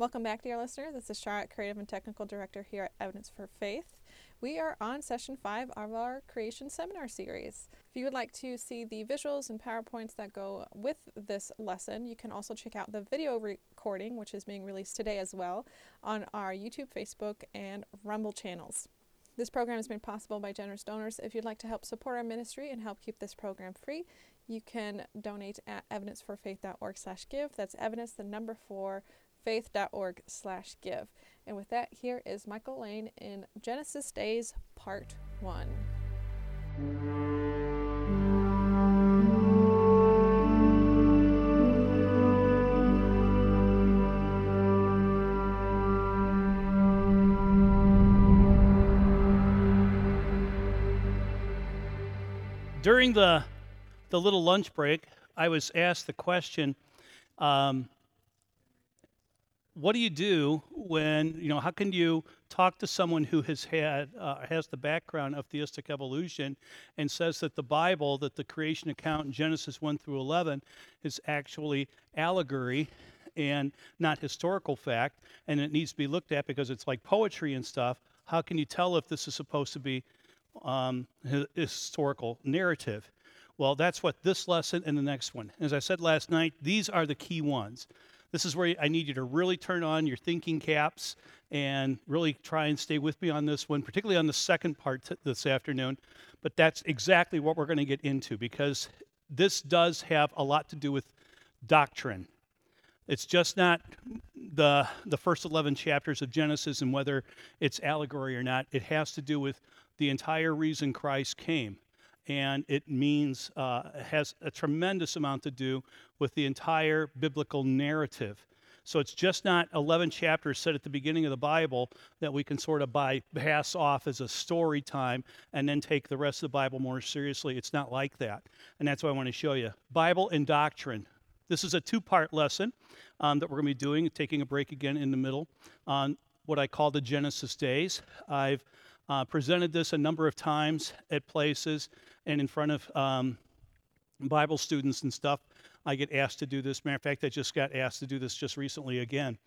Welcome back, dear listener. This is Charlotte, Creative and Technical Director here at Evidence for Faith. We are on session five of our Creation Seminar Series. If you would like to see the visuals and PowerPoints that go with this lesson, you can also check out the video recording, which is being released today as well, on our YouTube, Facebook, and Rumble channels. This program is made possible by generous donors. If you'd like to help support our ministry and help keep this program free, you can donate at evidenceforfaith.org slash give. That's evidence, the number four, faith.org slash give. And with that, here is Michael Lane in Genesis Days Part 1. During the, the little lunch break, I was asked the question um, what do you do when you know how can you talk to someone who has had uh, has the background of theistic evolution and says that the bible that the creation account in genesis 1 through 11 is actually allegory and not historical fact and it needs to be looked at because it's like poetry and stuff. How can you tell if this is supposed to be um, historical narrative? Well that's what this lesson and the next one. As i said last night these are the key ones this is where I need you to really turn on your thinking caps and really try and stay with me on this one, particularly on the second part t- this afternoon. But that's exactly what we're going to get into because this does have a lot to do with doctrine. It's just not the, the first 11 chapters of Genesis and whether it's allegory or not. It has to do with the entire reason Christ came and it means uh, has a tremendous amount to do with the entire biblical narrative. So it's just not 11 chapters set at the beginning of the Bible that we can sort of bypass off as a story time and then take the rest of the Bible more seriously. It's not like that. And that's what I want to show you. Bible and doctrine. This is a two part lesson um, that we're going to be doing, taking a break again in the middle on what I call the Genesis days. I've uh, presented this a number of times at places and in front of um, Bible students and stuff. I get asked to do this. Matter of fact, I just got asked to do this just recently again.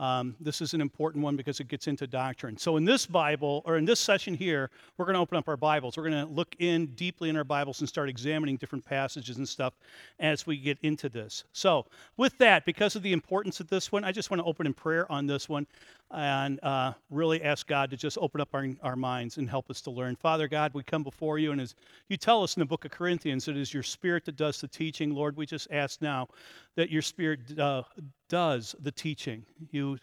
Um, this is an important one because it gets into doctrine. So, in this Bible, or in this session here, we're going to open up our Bibles. We're going to look in deeply in our Bibles and start examining different passages and stuff as we get into this. So, with that, because of the importance of this one, I just want to open in prayer on this one and uh, really ask God to just open up our, our minds and help us to learn. Father God, we come before you, and as you tell us in the book of Corinthians, it is your Spirit that does the teaching. Lord, we just ask now that your Spirit uh, does the teaching. You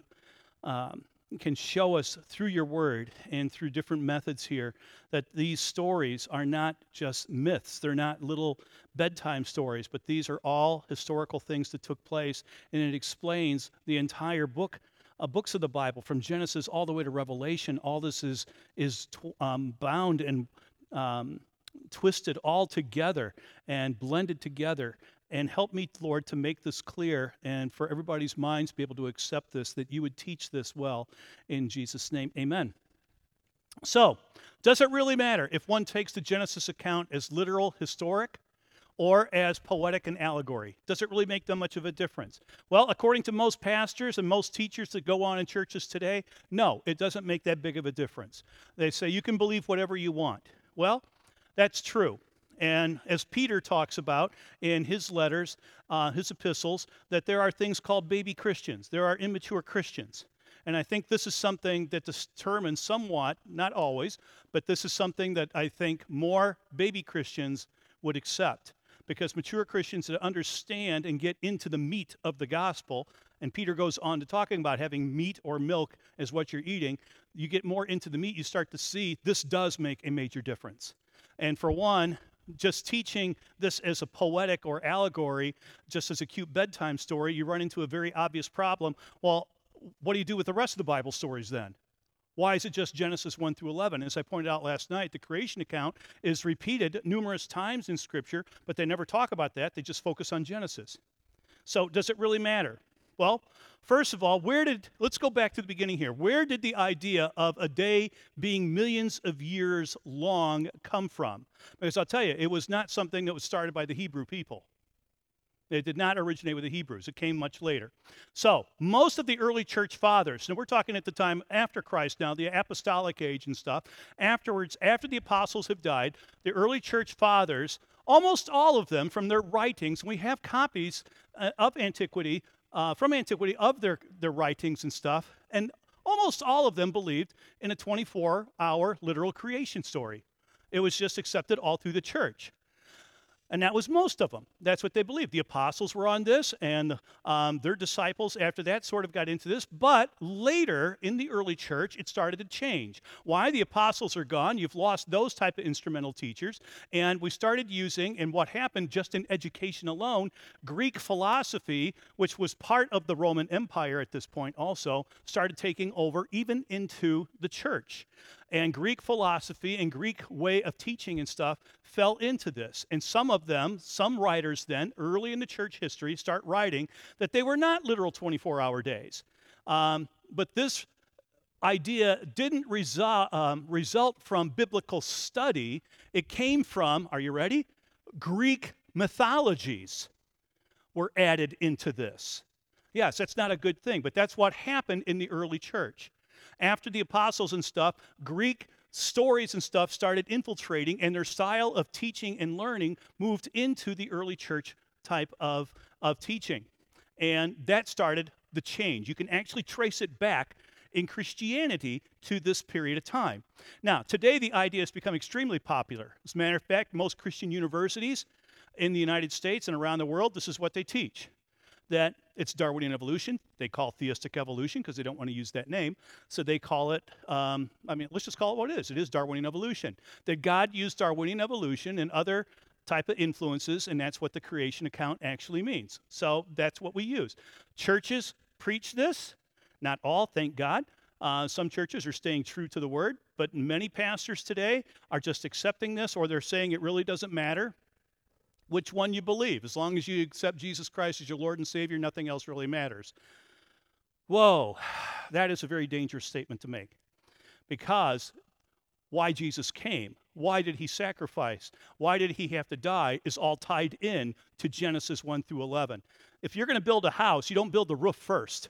um, can show us through your word and through different methods here that these stories are not just myths. They're not little bedtime stories, but these are all historical things that took place, and it explains the entire book. Uh, books of the Bible, from Genesis all the way to Revelation, all this is is tw- um, bound and um, twisted all together and blended together and help me, Lord, to make this clear and for everybody's minds be able to accept this, that you would teach this well. In Jesus' name, amen. So, does it really matter if one takes the Genesis account as literal, historic, or as poetic and allegory? Does it really make that much of a difference? Well, according to most pastors and most teachers that go on in churches today, no, it doesn't make that big of a difference. They say you can believe whatever you want. Well, that's true. And as Peter talks about in his letters, uh, his epistles, that there are things called baby Christians, there are immature Christians. And I think this is something that determines somewhat, not always, but this is something that I think more baby Christians would accept. Because mature Christians that understand and get into the meat of the gospel, and Peter goes on to talking about having meat or milk as what you're eating, you get more into the meat, you start to see this does make a major difference. And for one, just teaching this as a poetic or allegory, just as a cute bedtime story, you run into a very obvious problem. Well, what do you do with the rest of the Bible stories then? Why is it just Genesis 1 through 11? As I pointed out last night, the creation account is repeated numerous times in Scripture, but they never talk about that. They just focus on Genesis. So, does it really matter? Well, first of all, where did, let's go back to the beginning here. Where did the idea of a day being millions of years long come from? Because I'll tell you, it was not something that was started by the Hebrew people. It did not originate with the Hebrews. It came much later. So, most of the early church fathers, and we're talking at the time after Christ now, the apostolic age and stuff, afterwards, after the apostles have died, the early church fathers, almost all of them from their writings, we have copies uh, of antiquity, uh, from antiquity, of their, their writings and stuff, and almost all of them believed in a 24 hour literal creation story. It was just accepted all through the church. And that was most of them. That's what they believed. The apostles were on this, and um, their disciples after that sort of got into this. But later in the early church, it started to change. Why? The apostles are gone. You've lost those type of instrumental teachers. And we started using, and what happened just in education alone, Greek philosophy, which was part of the Roman Empire at this point also, started taking over even into the church and Greek philosophy and Greek way of teaching and stuff fell into this. And some of them, some writers then, early in the church history, start writing that they were not literal 24 hour days. Um, but this idea didn't resu- um, result from biblical study, it came from, are you ready? Greek mythologies were added into this. Yes, that's not a good thing, but that's what happened in the early church after the apostles and stuff, Greek stories and stuff started infiltrating, and their style of teaching and learning moved into the early church type of, of teaching. And that started the change. You can actually trace it back in Christianity to this period of time. Now, today the idea has become extremely popular. As a matter of fact, most Christian universities in the United States and around the world, this is what they teach that it's Darwinian evolution. They call theistic evolution because they don't want to use that name. So they call it, um, I mean, let's just call it what it is. It is Darwinian evolution. That God used Darwinian evolution and other type of influences, and that's what the creation account actually means. So that's what we use. Churches preach this, not all, thank God. Uh, some churches are staying true to the word, but many pastors today are just accepting this or they're saying it really doesn't matter which one you believe. As long as you accept Jesus Christ as your Lord and Savior, nothing else really matters. Whoa, that is a very dangerous statement to make. Because why Jesus came, why did he sacrifice, why did he have to die, is all tied in to Genesis 1 through 11. If you're going to build a house, you don't build the roof first.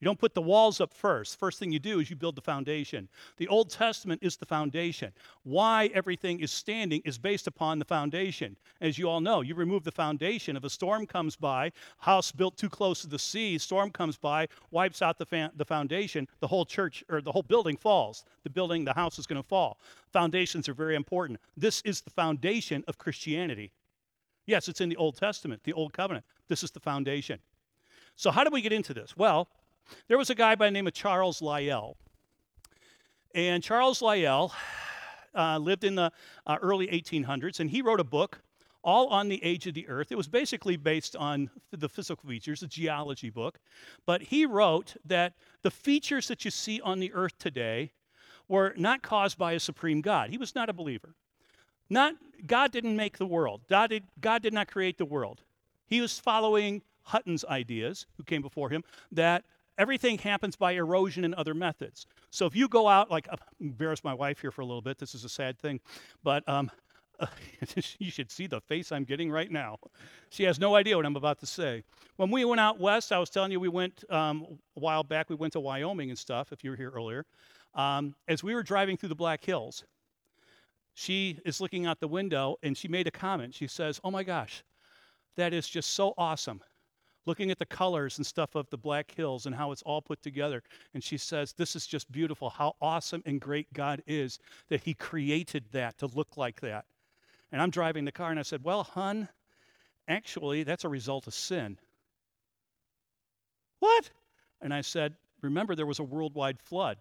You don't put the walls up first. First thing you do is you build the foundation. The Old Testament is the foundation. Why everything is standing is based upon the foundation. As you all know, you remove the foundation. If a storm comes by, house built too close to the sea, storm comes by, wipes out the, fa- the foundation, the whole church or the whole building falls. The building, the house is going to fall. Foundations are very important. This is the foundation of Christianity. Yes, it's in the Old Testament, the Old Covenant. This is the foundation. So, how do we get into this? Well, there was a guy by the name of Charles Lyell. And Charles Lyell uh, lived in the uh, early 1800s, and he wrote a book all on the age of the earth. It was basically based on the physical features, a geology book. But he wrote that the features that you see on the earth today were not caused by a supreme God. He was not a believer. Not God didn't make the world. God did, God did not create the world. He was following Hutton's ideas, who came before him, that everything happens by erosion and other methods. So if you go out, like, uh, embarrass my wife here for a little bit, this is a sad thing, but um, uh, you should see the face I'm getting right now. She has no idea what I'm about to say. When we went out west, I was telling you we went um, a while back, we went to Wyoming and stuff, if you were here earlier. Um, as we were driving through the Black Hills, she is looking out the window and she made a comment. She says, Oh my gosh, that is just so awesome looking at the colors and stuff of the Black Hills and how it's all put together. And she says, This is just beautiful, how awesome and great God is that He created that to look like that. And I'm driving the car and I said, Well, hun, actually, that's a result of sin. What? And I said, Remember, there was a worldwide flood.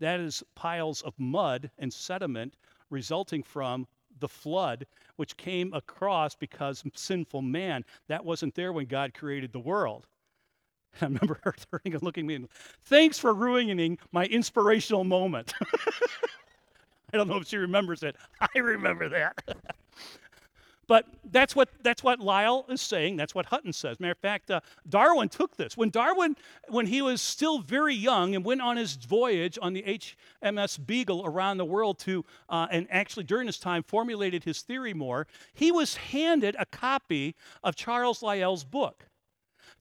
That is piles of mud and sediment resulting from the flood, which came across because sinful man, that wasn't there when God created the world. I remember her turning and looking at me and, thanks for ruining my inspirational moment. I don't know if she remembers it. I remember that. But that's what, that's what Lyell is saying. That's what Hutton says. Matter of fact, uh, Darwin took this. When Darwin, when he was still very young and went on his voyage on the HMS Beagle around the world to, uh, and actually during his time formulated his theory more, he was handed a copy of Charles Lyell's book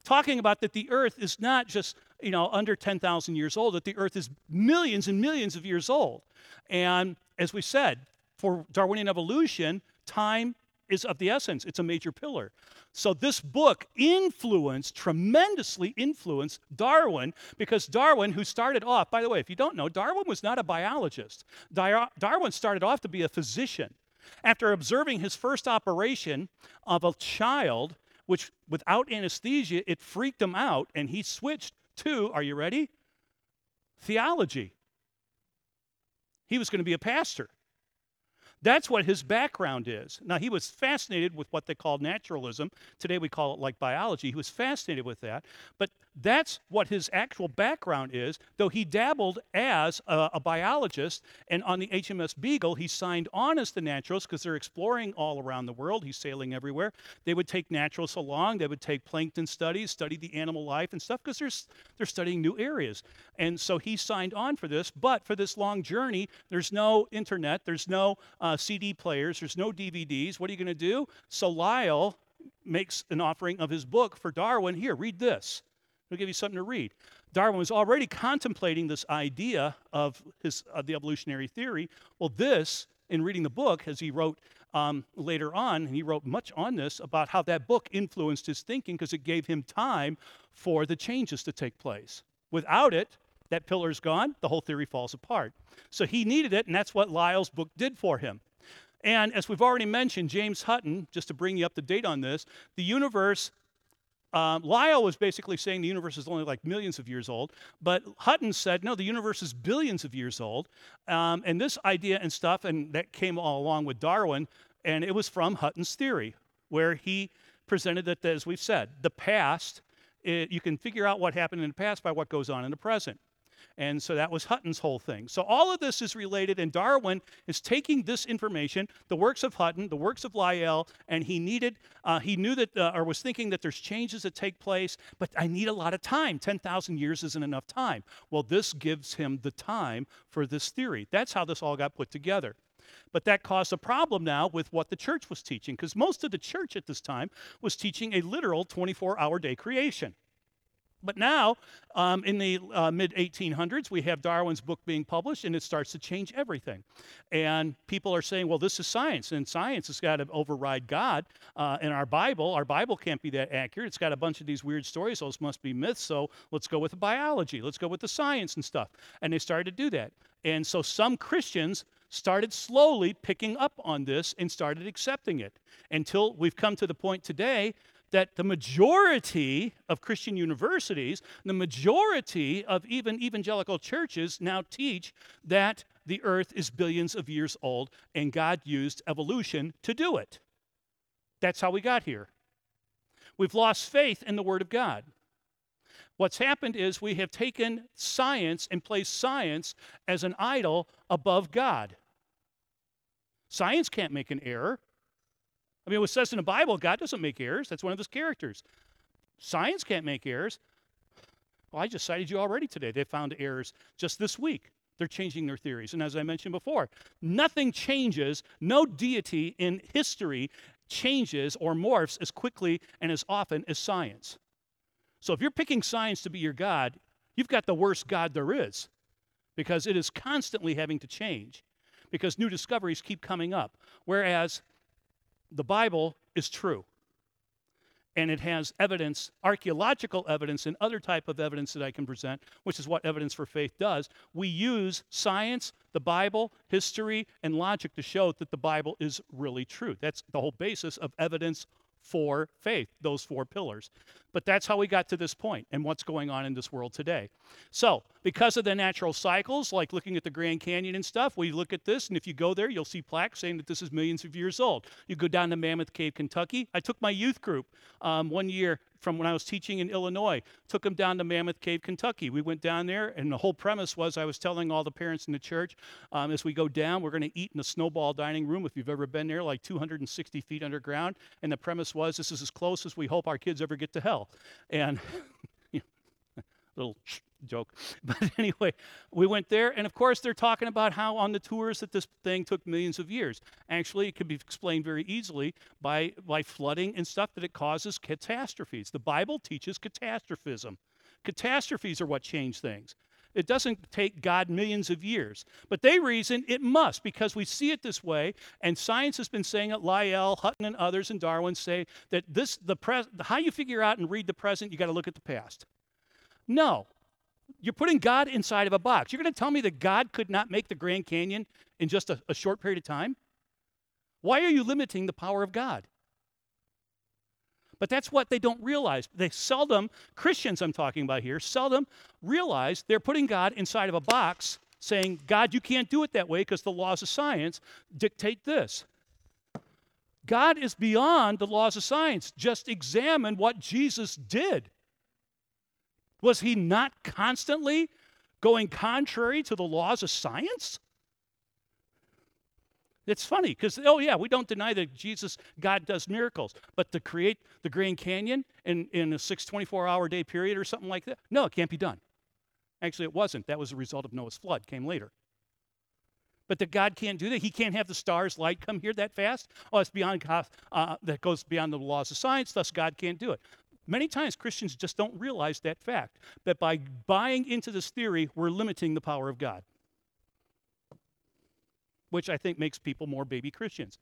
talking about that the earth is not just you know under 10,000 years old that the earth is millions and millions of years old and as we said for Darwinian evolution time is of the essence it's a major pillar so this book influenced tremendously influenced Darwin because Darwin who started off by the way if you don't know Darwin was not a biologist Darwin started off to be a physician after observing his first operation of a child which without anesthesia, it freaked him out, and he switched to, are you ready? Theology. He was going to be a pastor. That's what his background is. Now, he was fascinated with what they called naturalism. Today we call it like biology. He was fascinated with that. But that's what his actual background is, though he dabbled as a, a biologist. And on the HMS Beagle, he signed on as the naturalist because they're exploring all around the world. He's sailing everywhere. They would take naturalists along, they would take plankton studies, study the animal life and stuff because they're, they're studying new areas. And so he signed on for this. But for this long journey, there's no internet, there's no uh, uh, CD players, there's no DVDs. What are you going to do? So Lyell makes an offering of his book for Darwin. Here, read this. I'll give you something to read. Darwin was already contemplating this idea of his of the evolutionary theory. Well, this, in reading the book, as he wrote um, later on, and he wrote much on this about how that book influenced his thinking because it gave him time for the changes to take place. Without it, that pillar is gone, the whole theory falls apart. So he needed it, and that's what Lyell's book did for him. And as we've already mentioned, James Hutton, just to bring you up to date on this, the universe, um, Lyell was basically saying the universe is only like millions of years old, but Hutton said, no, the universe is billions of years old. Um, and this idea and stuff, and that came all along with Darwin, and it was from Hutton's theory, where he presented that, as we've said, the past, it, you can figure out what happened in the past by what goes on in the present. And so that was Hutton's whole thing. So all of this is related, and Darwin is taking this information, the works of Hutton, the works of Lyell, and he needed, uh, he knew that, uh, or was thinking that there's changes that take place, but I need a lot of time. 10,000 years isn't enough time. Well, this gives him the time for this theory. That's how this all got put together. But that caused a problem now with what the church was teaching, because most of the church at this time was teaching a literal 24 hour day creation. But now, um, in the uh, mid 1800s, we have Darwin's book being published, and it starts to change everything. And people are saying, well, this is science, and science has got to override God. Uh, in our Bible, our Bible can't be that accurate. It's got a bunch of these weird stories. Those must be myths. So let's go with the biology. Let's go with the science and stuff. And they started to do that. And so some Christians started slowly picking up on this and started accepting it until we've come to the point today that the majority of Christian universities, the majority of even evangelical churches now teach that the earth is billions of years old and God used evolution to do it. That's how we got here. We've lost faith in the Word of God. What's happened is we have taken science and placed science as an idol above God. Science can't make an error. I mean, it says in the Bible, God doesn't make errors. That's one of his characters. Science can't make errors. Well, I just cited you already today. They found errors just this week. They're changing their theories. And as I mentioned before, nothing changes, no deity in history changes or morphs as quickly and as often as science. So if you're picking science to be your God, you've got the worst God there is because it is constantly having to change because new discoveries keep coming up. Whereas the Bible is true. And it has evidence, archaeological evidence, and other type of evidence that I can present, which is what evidence for faith does. We use science, the Bible, history, and logic to show that the Bible is really true. That's the whole basis of evidence for faith, those four pillars. But that's how we got to this point and what's going on in this world today. So, because of the natural cycles, like looking at the Grand Canyon and stuff, we look at this, and if you go there, you'll see plaques saying that this is millions of years old. You go down to Mammoth Cave, Kentucky. I took my youth group um, one year from when I was teaching in Illinois, took them down to Mammoth Cave, Kentucky. We went down there, and the whole premise was I was telling all the parents in the church um, as we go down, we're going to eat in the snowball dining room. If you've ever been there, like 260 feet underground. And the premise was this is as close as we hope our kids ever get to hell. And little joke. But anyway, we went there, and of course, they're talking about how on the tours that this thing took millions of years. Actually, it can be explained very easily by, by flooding and stuff that it causes catastrophes. The Bible teaches catastrophism. Catastrophes are what change things. It doesn't take God millions of years. But they reason it must because we see it this way, and science has been saying it. Lyell, Hutton, and others, and Darwin say that this the pres- how you figure out and read the present, you got to look at the past. No, you're putting God inside of a box. You're going to tell me that God could not make the Grand Canyon in just a, a short period of time? Why are you limiting the power of God? But that's what they don't realize. They seldom, Christians I'm talking about here, seldom realize they're putting God inside of a box saying, God, you can't do it that way because the laws of science dictate this. God is beyond the laws of science. Just examine what Jesus did. Was he not constantly going contrary to the laws of science? It's funny because, oh, yeah, we don't deny that Jesus, God does miracles, but to create the Grand Canyon in, in a 6 24 hour day period or something like that, no, it can't be done. Actually, it wasn't. That was a result of Noah's flood, came later. But that God can't do that. He can't have the stars light come here that fast. Oh, it's beyond, uh, that goes beyond the laws of science, thus God can't do it. Many times Christians just don't realize that fact, that by buying into this theory, we're limiting the power of God, which I think makes people more baby Christians.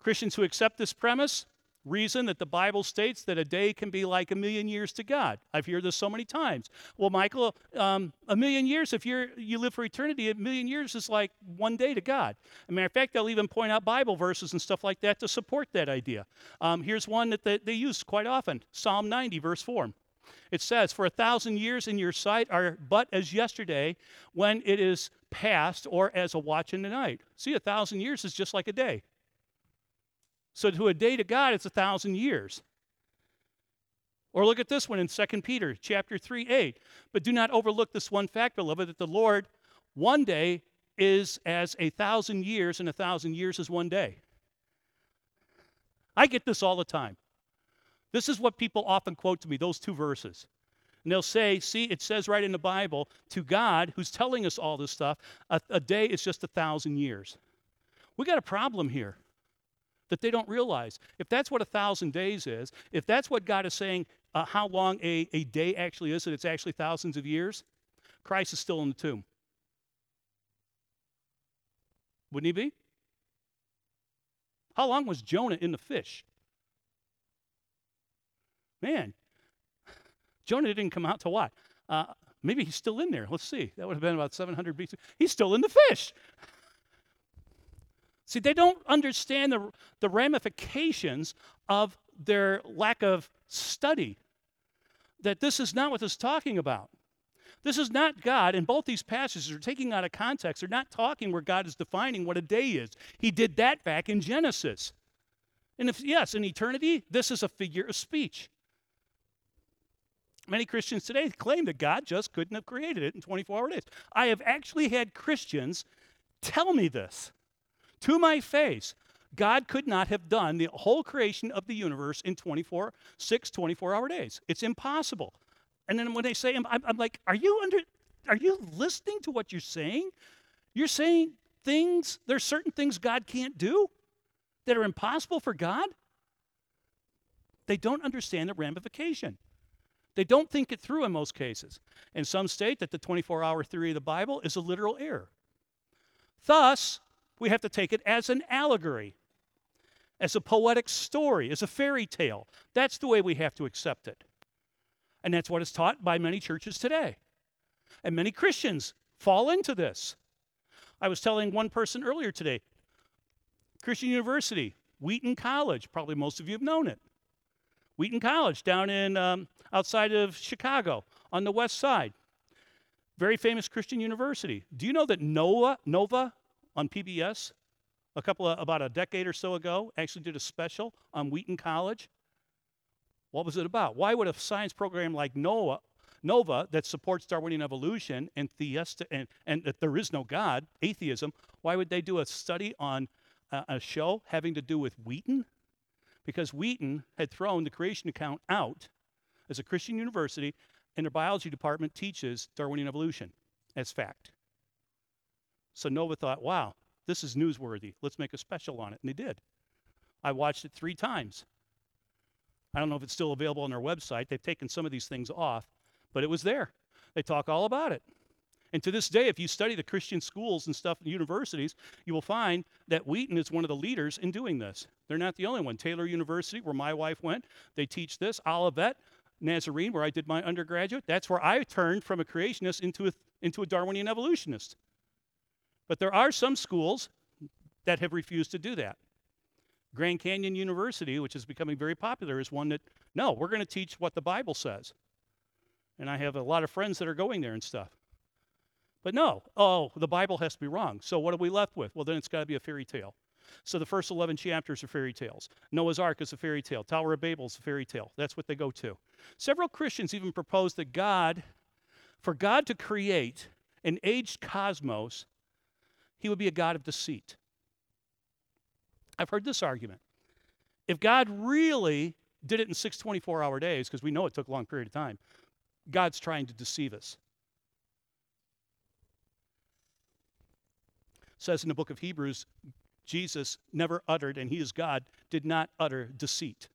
Christians who accept this premise reason that the Bible states that a day can be like a million years to God. I've heard this so many times. Well, Michael, um, a million years, if you're, you live for eternity, a million years is like one day to God. As a matter of fact, they'll even point out Bible verses and stuff like that to support that idea. Um, here's one that they, they use quite often Psalm 90, verse 4. It says, For a thousand years in your sight are but as yesterday when it is past, or as a watch in the night. See, a thousand years is just like a day. So to a day to God, it's a thousand years. Or look at this one in 2 Peter chapter 3, 8. But do not overlook this one fact, beloved, that the Lord one day is as a thousand years, and a thousand years is one day. I get this all the time. This is what people often quote to me, those two verses. And they'll say, see, it says right in the Bible, to God, who's telling us all this stuff, a, a day is just a thousand years. We got a problem here that they don't realize. If that's what a thousand days is, if that's what God is saying, uh, how long a, a day actually is, that it's actually thousands of years, Christ is still in the tomb. Wouldn't he be? How long was Jonah in the fish? Man, Jonah didn't come out to what? Uh, maybe he's still in there. Let's see. That would have been about 700 BC. He's still in the fish. See, they don't understand the, the ramifications of their lack of study. That this is not what this is talking about. This is not God, and both these passages are taking out of context. They're not talking where God is defining what a day is. He did that back in Genesis. And if, yes, in eternity, this is a figure of speech. Many Christians today claim that God just couldn't have created it in 24 hour days. I have actually had Christians tell me this to my face. God could not have done the whole creation of the universe in 24, six 24 hour days. It's impossible. And then when they say, I'm, I'm like, are you under, are you listening to what you're saying? You're saying things, there's certain things God can't do that are impossible for God? They don't understand the ramification. They don't think it through in most cases. And some state that the 24 hour theory of the Bible is a literal error. Thus, we have to take it as an allegory, as a poetic story, as a fairy tale. That's the way we have to accept it. And that's what is taught by many churches today. And many Christians fall into this. I was telling one person earlier today Christian University, Wheaton College, probably most of you have known it. Wheaton College down in um, outside of Chicago on the west side. Very famous Christian university. Do you know that Nova, Nova on PBS, a couple of, about a decade or so ago, actually did a special on Wheaton College? What was it about? Why would a science program like NOAA, Nova that supports Darwinian evolution and theist and, and that there is no God, atheism, why would they do a study on a, a show having to do with Wheaton? Because Wheaton had thrown the creation account out as a Christian university and their biology department teaches Darwinian evolution as fact. So Nova thought, wow, this is newsworthy. Let's make a special on it. And they did. I watched it three times. I don't know if it's still available on their website. They've taken some of these things off, but it was there. They talk all about it. And to this day, if you study the Christian schools and stuff universities, you will find that Wheaton is one of the leaders in doing this. They're not the only one. Taylor University, where my wife went, they teach this. Olivet, Nazarene, where I did my undergraduate, that's where I turned from a creationist into a, into a Darwinian evolutionist. But there are some schools that have refused to do that. Grand Canyon University, which is becoming very popular, is one that, no, we're going to teach what the Bible says. And I have a lot of friends that are going there and stuff. But no, oh, the Bible has to be wrong. So what are we left with? Well, then it's got to be a fairy tale. So the first 11 chapters are fairy tales. Noah's Ark is a fairy tale. Tower of Babel is a fairy tale. That's what they go to. Several Christians even propose that God, for God to create an aged cosmos, he would be a God of deceit. I've heard this argument. If God really did it in six 24 hour days, because we know it took a long period of time, God's trying to deceive us. Says in the book of Hebrews, Jesus never uttered, and he is God, did not utter deceit.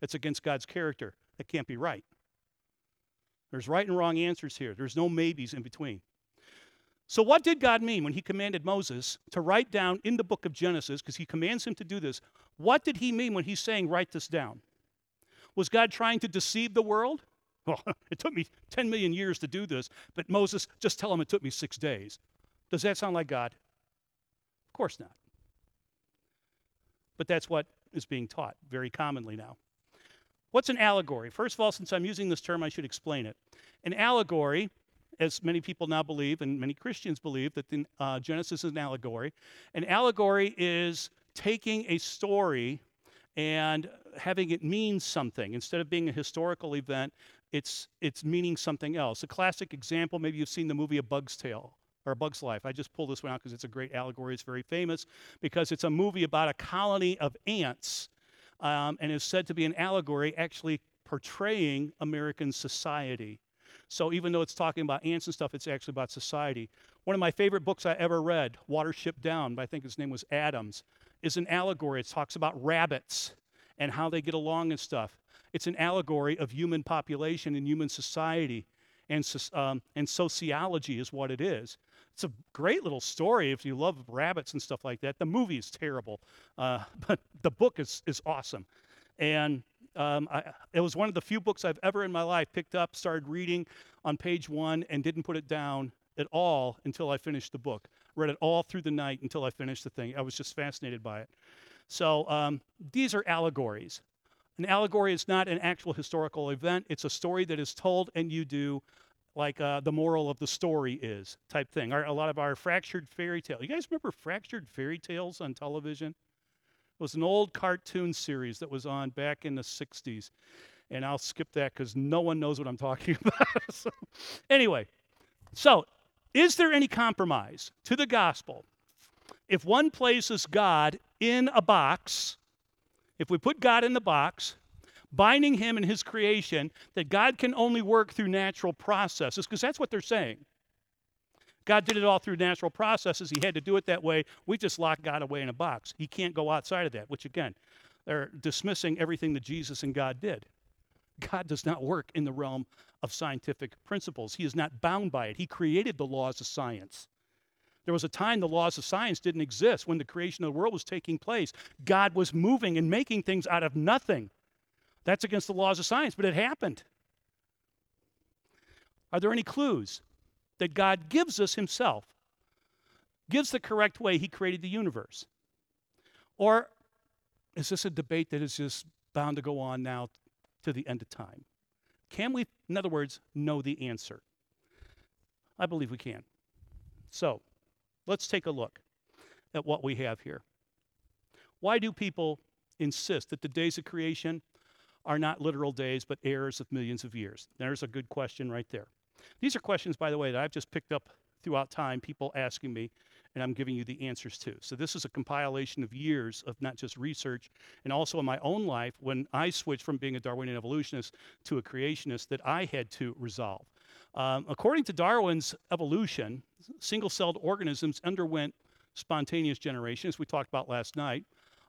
That's against God's character. That can't be right. There's right and wrong answers here. There's no maybes in between. So, what did God mean when he commanded Moses to write down in the book of Genesis, because he commands him to do this? What did he mean when he's saying, write this down? Was God trying to deceive the world? Well, it took me 10 million years to do this, but Moses, just tell him it took me six days. Does that sound like God? Course not. But that's what is being taught very commonly now. What's an allegory? First of all, since I'm using this term, I should explain it. An allegory as many people now believe, and many Christians believe, that the, uh, Genesis is an allegory. An allegory is taking a story and having it mean something. Instead of being a historical event, it's, it's meaning something else. A classic example, maybe you've seen the movie A Bug's Tale or Bug's Life. I just pulled this one out because it's a great allegory. It's very famous because it's a movie about a colony of ants um, and is said to be an allegory actually portraying American society. So even though it's talking about ants and stuff, it's actually about society. One of my favorite books I ever read, Watership Down, I think his name was Adams, is an allegory. It talks about rabbits and how they get along and stuff. It's an allegory of human population and human society, and, um, and sociology is what it is. It's a great little story if you love rabbits and stuff like that. The movie is terrible, uh, but the book is, is awesome. And um, I, it was one of the few books I've ever in my life picked up, started reading on page one, and didn't put it down at all until I finished the book. Read it all through the night until I finished the thing. I was just fascinated by it. So um, these are allegories. An allegory is not an actual historical event, it's a story that is told, and you do like uh, the moral of the story is type thing. Our, a lot of our fractured fairy tale. You guys remember fractured fairy tales on television? It was an old cartoon series that was on back in the 60s. And I'll skip that because no one knows what I'm talking about. so, anyway, so is there any compromise to the gospel if one places God in a box? If we put God in the box, binding him and his creation, that God can only work through natural processes, because that's what they're saying. God did it all through natural processes. He had to do it that way. We just locked God away in a box. He can't go outside of that, which again, they're dismissing everything that Jesus and God did. God does not work in the realm of scientific principles. He is not bound by it. He created the laws of science. There was a time the laws of science didn't exist when the creation of the world was taking place. God was moving and making things out of nothing. That's against the laws of science, but it happened. Are there any clues? that God gives us Himself, gives the correct way He created the universe? Or is this a debate that is just bound to go on now to the end of time? Can we, in other words, know the answer? I believe we can. So let's take a look at what we have here. Why do people insist that the days of creation are not literal days, but errors of millions of years? There's a good question right there. These are questions, by the way, that I've just picked up throughout time, people asking me, and I'm giving you the answers to. So this is a compilation of years of not just research, and also in my own life when I switched from being a Darwinian evolutionist to a creationist that I had to resolve. Um, according to Darwin's evolution, single celled organisms underwent spontaneous generation, as we talked about last night.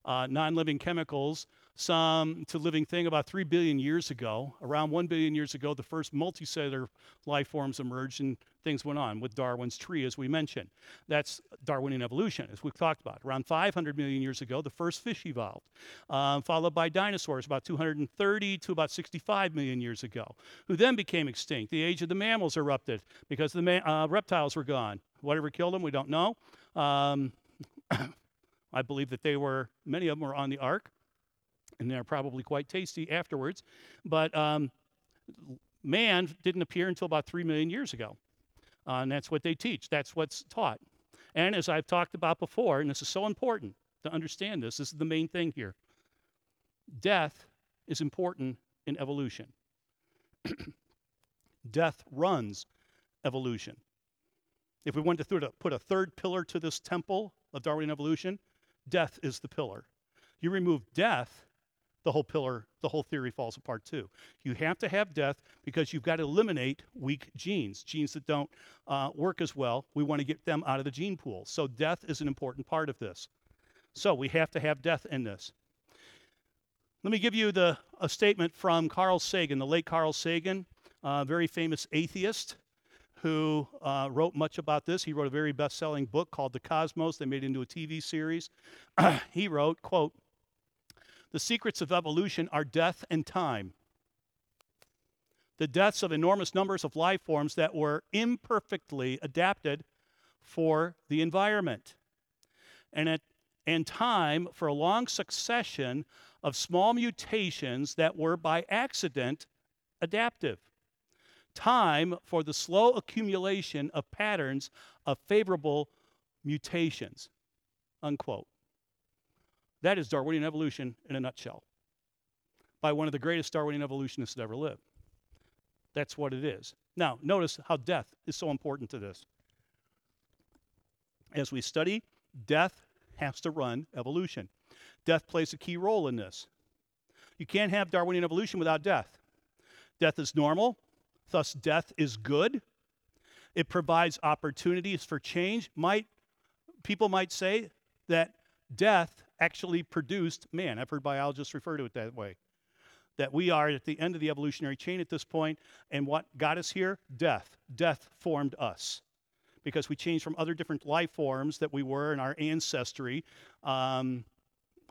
Uh, non living chemicals, some to living thing about 3 billion years ago. Around 1 billion years ago, the first multicellular life forms emerged and things went on with Darwin's tree, as we mentioned. That's Darwinian evolution, as we've talked about. Around 500 million years ago, the first fish evolved, uh, followed by dinosaurs about 230 to about 65 million years ago, who then became extinct. The age of the mammals erupted because the ma- uh, reptiles were gone. Whatever killed them, we don't know. Um, I believe that they were, many of them were on the ark, and they're probably quite tasty afterwards. But um, man didn't appear until about three million years ago. Uh, and that's what they teach, that's what's taught. And as I've talked about before, and this is so important to understand this, this is the main thing here death is important in evolution. death runs evolution. If we wanted to put a third pillar to this temple of Darwinian evolution, death is the pillar. You remove death, the whole pillar, the whole theory falls apart too. You have to have death because you've got to eliminate weak genes, genes that don't uh, work as well. We want to get them out of the gene pool. So death is an important part of this. So we have to have death in this. Let me give you the, a statement from Carl Sagan, the late Carl Sagan, uh, very famous atheist who uh, wrote much about this. He wrote a very best-selling book called The Cosmos. They made it into a TV series. he wrote, quote, "The secrets of evolution are death and time. The deaths of enormous numbers of life forms that were imperfectly adapted for the environment. And, it, and time for a long succession of small mutations that were by accident adaptive time for the slow accumulation of patterns of favorable mutations. Unquote. That is Darwinian evolution in a nutshell by one of the greatest Darwinian evolutionists that ever lived. That's what it is. Now, notice how death is so important to this. As we study, death has to run evolution. Death plays a key role in this. You can't have Darwinian evolution without death. Death is normal, Thus, death is good. It provides opportunities for change. Might people might say that death actually produced man. I've heard biologists refer to it that way. That we are at the end of the evolutionary chain at this point, and what got us here? Death. Death formed us because we changed from other different life forms that we were in our ancestry. Um,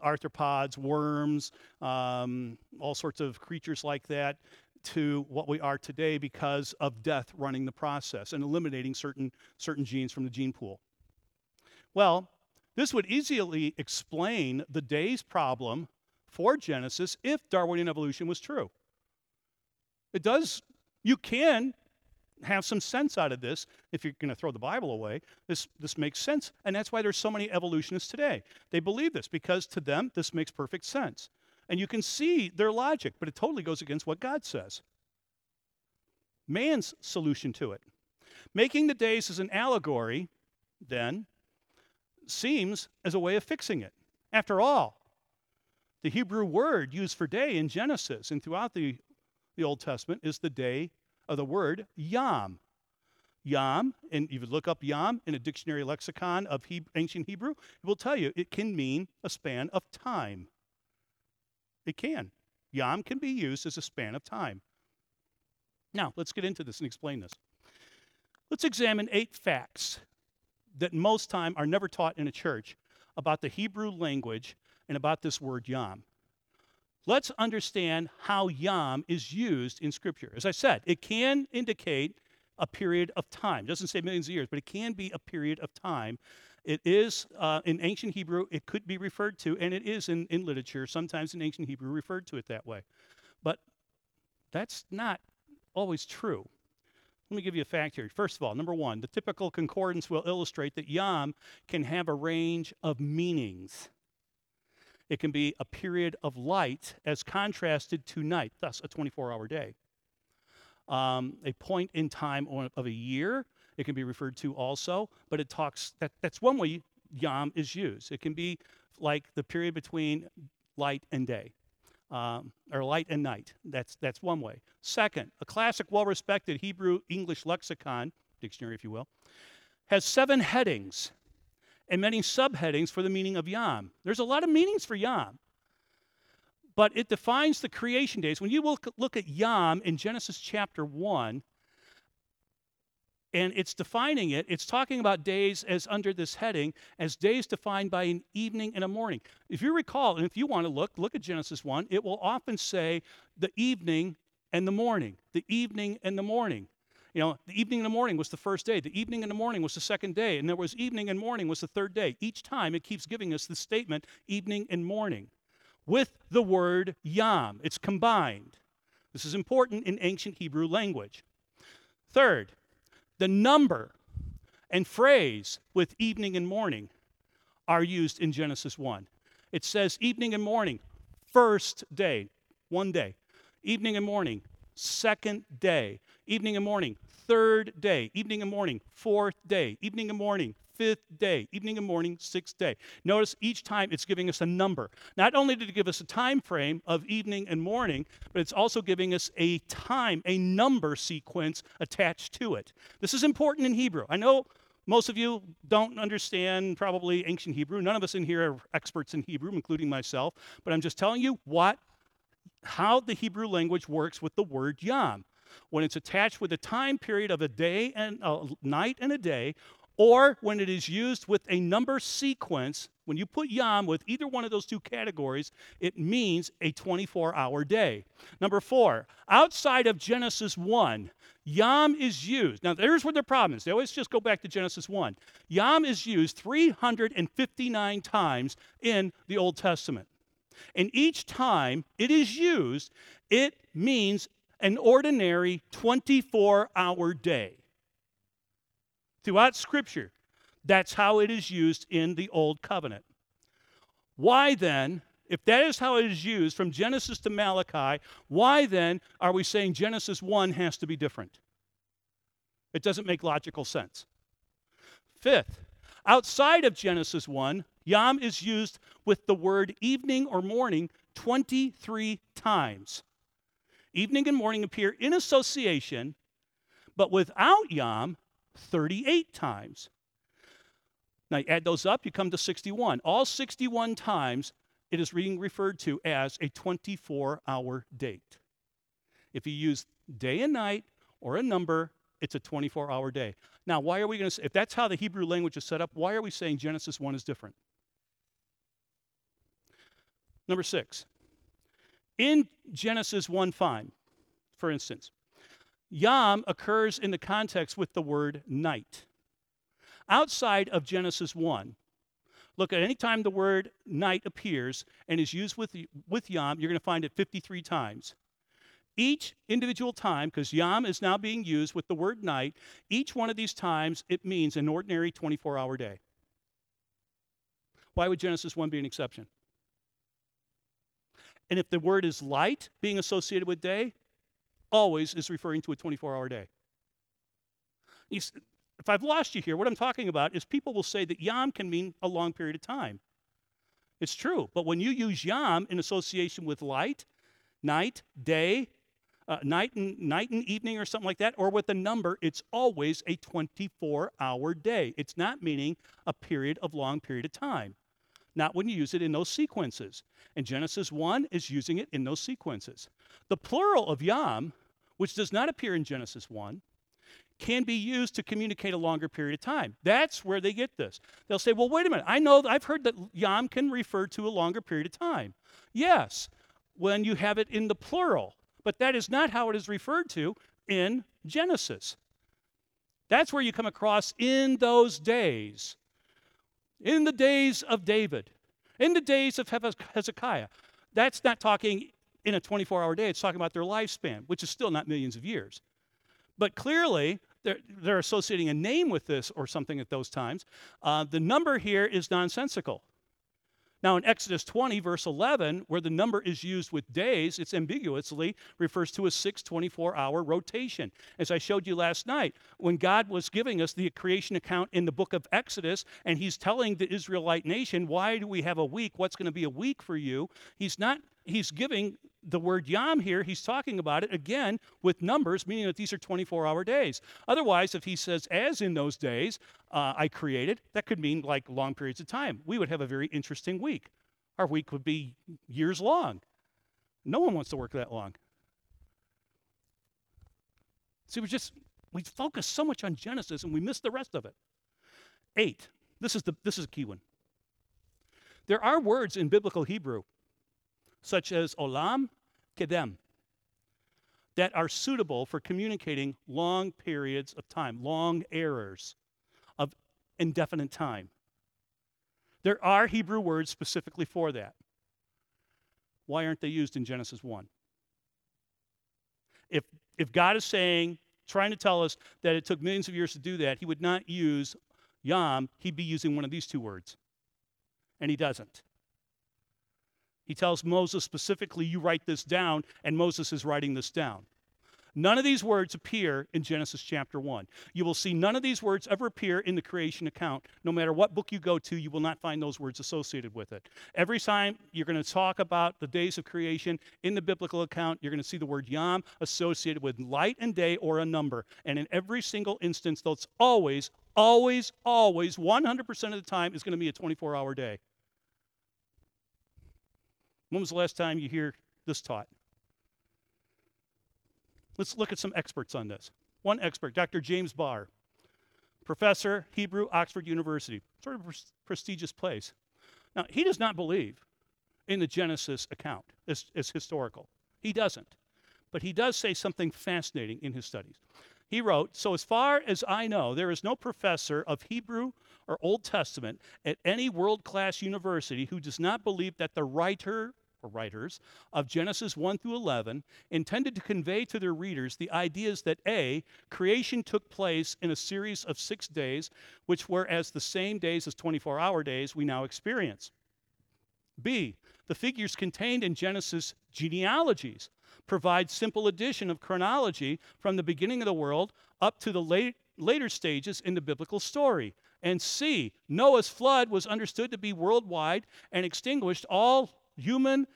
arthropods, worms, um, all sorts of creatures like that, to what we are today because of death running the process and eliminating certain, certain genes from the gene pool. Well, this would easily explain the days problem for Genesis if Darwinian evolution was true. It does, you can have some sense out of this if you're going to throw the Bible away. This, this makes sense. And that's why there's so many evolutionists today. They believe this because to them, this makes perfect sense. And you can see their logic, but it totally goes against what God says. Man's solution to it. Making the days as an allegory, then, seems as a way of fixing it. After all, the Hebrew word used for day in Genesis and throughout the, the Old Testament is the day of the word yom. Yom, and if you look up yom in a dictionary lexicon of ancient Hebrew, it will tell you it can mean a span of time. It can. Yom can be used as a span of time. Now, let's get into this and explain this. Let's examine eight facts that most time are never taught in a church about the Hebrew language and about this word yom. Let's understand how yom is used in Scripture. As I said, it can indicate a period of time. It doesn't say millions of years, but it can be a period of time it is uh, in ancient Hebrew, it could be referred to, and it is in, in literature, sometimes in ancient Hebrew, referred to it that way. But That's not always true. Let me give you a fact here. First of all, number one, the typical concordance will illustrate that Yom can have a range of meanings. It can be a period of light as contrasted to night, thus a 24 hour day. Um, a point in time of a year, it can be referred to also, but it talks, that, that's one way Yom is used. It can be like the period between light and day um, or light and night. That's, that's one way. Second, a classic, well respected Hebrew English lexicon, dictionary if you will, has seven headings and many subheadings for the meaning of Yom. There's a lot of meanings for Yom, but it defines the creation days. When you look, look at Yom in Genesis chapter 1, and it's defining it. It's talking about days as under this heading as days defined by an evening and a morning. If you recall, and if you want to look, look at Genesis 1, it will often say the evening and the morning, the evening and the morning. You know, the evening and the morning was the first day, the evening and the morning was the second day, and there was evening and morning was the third day. Each time it keeps giving us the statement evening and morning with the word yom. It's combined. This is important in ancient Hebrew language. Third, the number and phrase with evening and morning are used in Genesis 1. It says evening and morning, first day, one day. Evening and morning, second day. Evening and morning, third day. Evening and morning, fourth day. Evening and morning, fifth day, evening and morning, sixth day. Notice each time it's giving us a number. Not only did it give us a time frame of evening and morning, but it's also giving us a time, a number sequence attached to it. This is important in Hebrew. I know most of you don't understand probably ancient Hebrew. None of us in here are experts in Hebrew, including myself, but I'm just telling you what how the Hebrew language works with the word yom when it's attached with a time period of a day and a night and a day, or when it is used with a number sequence, when you put yom with either one of those two categories, it means a 24 hour day. Number four, outside of Genesis 1, yom is used. Now, there's where the problem is. They always just go back to Genesis 1. Yom is used 359 times in the Old Testament. And each time it is used, it means an ordinary 24 hour day throughout Scripture. That's how it is used in the Old Covenant. Why then, if that is how it is used from Genesis to Malachi, why then are we saying Genesis 1 has to be different? It doesn't make logical sense. Fifth, outside of Genesis 1, Yom is used with the word evening or morning 23 times. Evening and morning appear in association, but without Yom, 38 times. Now, you add those up, you come to 61. All 61 times, it is being referred to as a 24 hour date. If you use day and night or a number, it's a 24 hour day. Now, why are we going to say, if that's how the Hebrew language is set up, why are we saying Genesis 1 is different? Number six, in Genesis 1 5, for instance, Yom occurs in the context with the word night. Outside of Genesis 1, look at any time the word night appears and is used with, with Yom, you're going to find it 53 times. Each individual time, because Yom is now being used with the word night, each one of these times it means an ordinary 24 hour day. Why would Genesis 1 be an exception? And if the word is light being associated with day, always is referring to a 24 hour day. if I've lost you here, what I'm talking about is people will say that yom can mean a long period of time. It's true, but when you use yom in association with light, night, day, uh, night and night and evening or something like that, or with a number, it's always a 24-hour day. It's not meaning a period of long period of time. Not when you use it in those sequences. And Genesis 1 is using it in those sequences. The plural of yom which does not appear in Genesis 1, can be used to communicate a longer period of time. That's where they get this. They'll say, well, wait a minute. I know, I've heard that yom can refer to a longer period of time. Yes, when you have it in the plural, but that is not how it is referred to in Genesis. That's where you come across in those days, in the days of David, in the days of Hezekiah. That's not talking in a 24 hour day, it's talking about their lifespan, which is still not millions of years. But clearly, they're, they're associating a name with this or something at those times. Uh, the number here is nonsensical. Now, in Exodus 20, verse 11, where the number is used with days, it's ambiguously refers to a six 24 hour rotation. As I showed you last night, when God was giving us the creation account in the book of Exodus, and He's telling the Israelite nation, Why do we have a week? What's going to be a week for you? He's not he's giving the word yom here, he's talking about it again with numbers, meaning that these are 24 hour days. Otherwise, if he says, as in those days uh, I created, that could mean like long periods of time. We would have a very interesting week. Our week would be years long. No one wants to work that long. See, we just, we focus so much on Genesis and we miss the rest of it. Eight. This is, the, this is a key one. There are words in biblical Hebrew such as olam, kedem, that are suitable for communicating long periods of time, long errors of indefinite time. There are Hebrew words specifically for that. Why aren't they used in Genesis 1? If, if God is saying, trying to tell us that it took millions of years to do that, he would not use yom, he'd be using one of these two words. And he doesn't. He tells Moses specifically, You write this down, and Moses is writing this down. None of these words appear in Genesis chapter 1. You will see none of these words ever appear in the creation account. No matter what book you go to, you will not find those words associated with it. Every time you're going to talk about the days of creation in the biblical account, you're going to see the word yom associated with light and day or a number. And in every single instance, that's always, always, always, 100% of the time is going to be a 24 hour day. When was the last time you hear this taught? Let's look at some experts on this. One expert, Dr. James Barr, professor, Hebrew, Oxford University, sort of a prestigious place. Now, he does not believe in the Genesis account as, as historical. He doesn't. But he does say something fascinating in his studies. He wrote So, as far as I know, there is no professor of Hebrew or Old Testament at any world class university who does not believe that the writer or writers of Genesis 1 through 11 intended to convey to their readers the ideas that A, creation took place in a series of six days, which were as the same days as 24 hour days we now experience. B, the figures contained in Genesis genealogies provide simple addition of chronology from the beginning of the world up to the late, later stages in the biblical story. And C, Noah's flood was understood to be worldwide and extinguished all human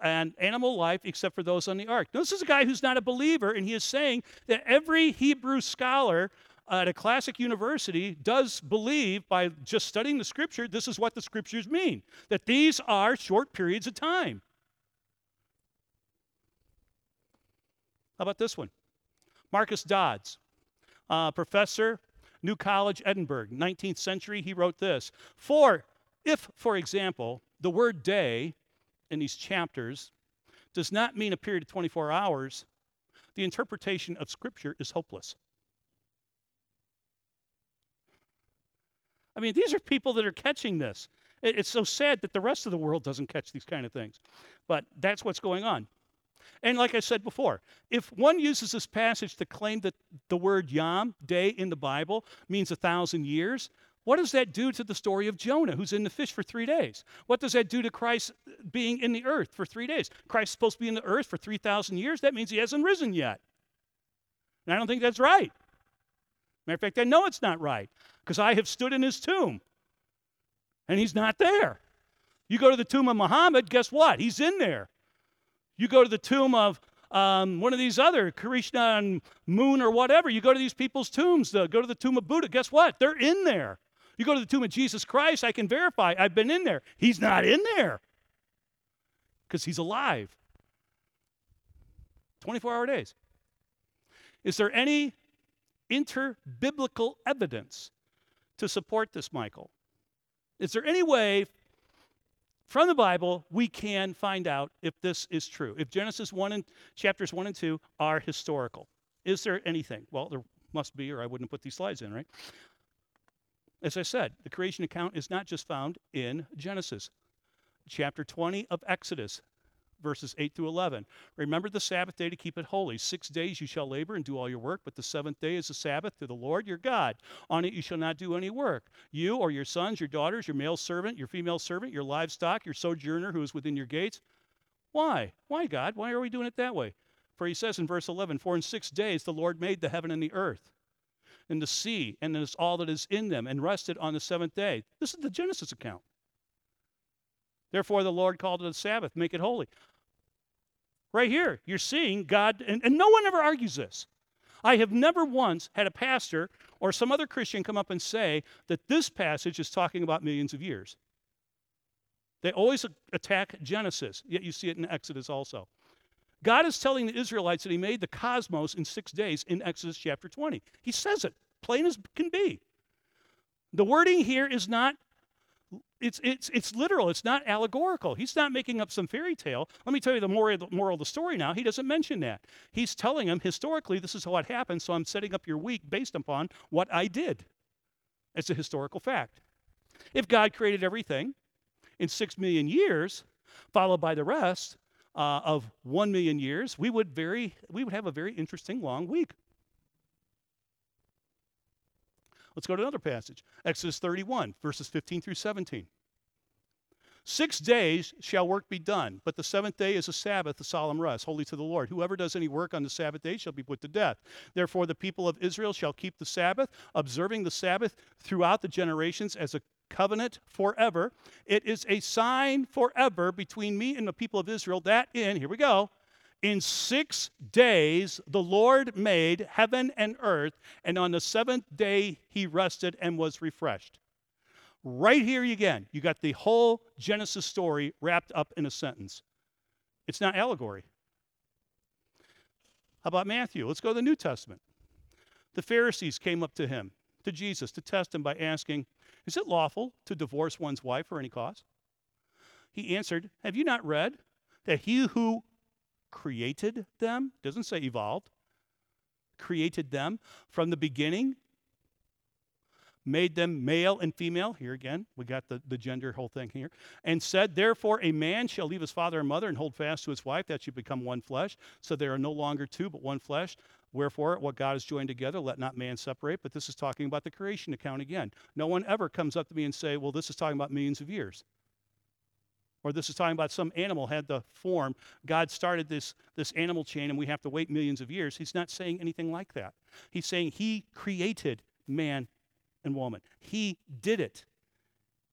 and animal life except for those on the ark. Now, this is a guy who's not a believer, and he is saying that every Hebrew scholar at a classic university does believe by just studying the scripture, this is what the scriptures mean that these are short periods of time. How about this one? Marcus Dods, uh, professor, New College, Edinburgh, 19th century, he wrote this For if, for example, the word day in these chapters does not mean a period of 24 hours, the interpretation of Scripture is hopeless. I mean, these are people that are catching this. It's so sad that the rest of the world doesn't catch these kind of things. But that's what's going on. And like I said before, if one uses this passage to claim that the word yom, day in the Bible, means a thousand years, what does that do to the story of Jonah, who's in the fish for three days? What does that do to Christ being in the earth for three days? Christ's supposed to be in the earth for 3,000 years. That means he hasn't risen yet. And I don't think that's right. Matter of fact, I know it's not right because I have stood in his tomb and he's not there. You go to the tomb of Muhammad, guess what? He's in there. You go to the tomb of um, one of these other Krishna and Moon or whatever. You go to these people's tombs. Uh, go to the tomb of Buddha. Guess what? They're in there. You go to the tomb of Jesus Christ, I can verify I've been in there. He's not in there because he's alive. 24 hour days. Is there any interbiblical evidence to support this, Michael? Is there any way from the Bible we can find out if this is true? If Genesis 1 and chapters 1 and 2 are historical? Is there anything? Well, there must be, or I wouldn't put these slides in, right? As I said, the creation account is not just found in Genesis. Chapter 20 of Exodus verses 8 through 11. Remember the Sabbath day to keep it holy. Six days you shall labor and do all your work, but the seventh day is a Sabbath to the Lord your God. On it you shall not do any work. You or your sons, your daughters, your male servant, your female servant, your livestock, your sojourner who is within your gates. Why? Why, God? Why are we doing it that way? For he says in verse 11, For in six days the Lord made the heaven and the earth and the sea and all that is in them and rested on the seventh day. This is the Genesis account. Therefore, the Lord called it a Sabbath, make it holy. Right here, you're seeing God, and, and no one ever argues this. I have never once had a pastor or some other Christian come up and say that this passage is talking about millions of years. They always attack Genesis, yet you see it in Exodus also. God is telling the Israelites that He made the cosmos in six days in Exodus chapter 20. He says it, plain as can be. The wording here is not it's, it's, it's literal. It's not allegorical. He's not making up some fairy tale. Let me tell you the moral, moral of the story now. He doesn't mention that. He's telling them historically this is what happened, so I'm setting up your week based upon what I did. It's a historical fact. If God created everything in six million years, followed by the rest uh, of one million years, we would, very, we would have a very interesting long week. Let's go to another passage Exodus 31, verses 15 through 17. Six days shall work be done, but the seventh day is a Sabbath, a solemn rest, holy to the Lord. Whoever does any work on the Sabbath day shall be put to death. Therefore, the people of Israel shall keep the Sabbath, observing the Sabbath throughout the generations as a covenant forever. It is a sign forever between me and the people of Israel that in, here we go, in six days the Lord made heaven and earth, and on the seventh day he rested and was refreshed. Right here again, you got the whole Genesis story wrapped up in a sentence. It's not allegory. How about Matthew? Let's go to the New Testament. The Pharisees came up to him, to Jesus, to test him by asking, Is it lawful to divorce one's wife for any cause? He answered, Have you not read that he who created them, doesn't say evolved, created them from the beginning, made them male and female. Here again, we got the, the gender whole thing here. And said, Therefore, a man shall leave his father and mother and hold fast to his wife, that she become one flesh. So they are no longer two, but one flesh. Wherefore, what God has joined together, let not man separate. But this is talking about the creation account again. No one ever comes up to me and say, Well, this is talking about millions of years or this is talking about some animal had the form. God started this, this animal chain and we have to wait millions of years. He's not saying anything like that. He's saying he created man and woman. He did it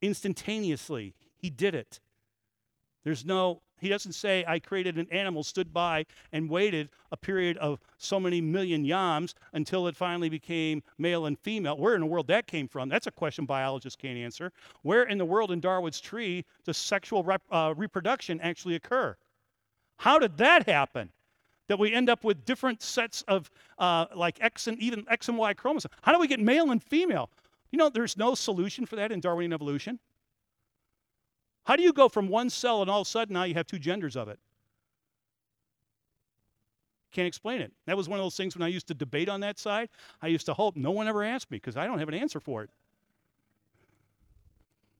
instantaneously. He did it. There's no he doesn't say, I created an animal, stood by, and waited a period of so many million yams until it finally became male and female. Where in the world that came from? That's a question biologists can't answer. Where in the world in Darwin's tree does sexual rep, uh, reproduction actually occur? How did that happen? That we end up with different sets of uh, like X and even X and Y chromosomes. How do we get male and female? You know, there's no solution for that in Darwinian evolution. How do you go from one cell and all of a sudden now you have two genders of it? Can't explain it. That was one of those things when I used to debate on that side. I used to hope no one ever asked me because I don't have an answer for it.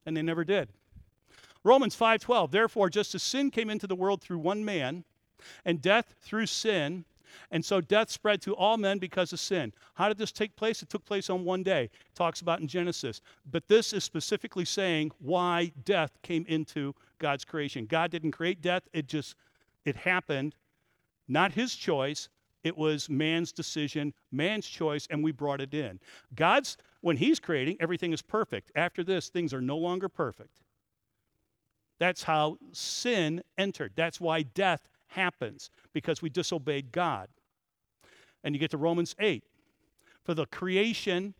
And they never did. Romans 5:12 Therefore just as sin came into the world through one man and death through sin and so death spread to all men because of sin. How did this take place? It took place on one day. It talks about in Genesis. But this is specifically saying why death came into God's creation. God didn't create death, it just it happened. Not his choice, it was man's decision, man's choice, and we brought it in. God's, when He's creating, everything is perfect. After this, things are no longer perfect. That's how sin entered. That's why death happens because we disobeyed God. And you get to Romans 8. For the creation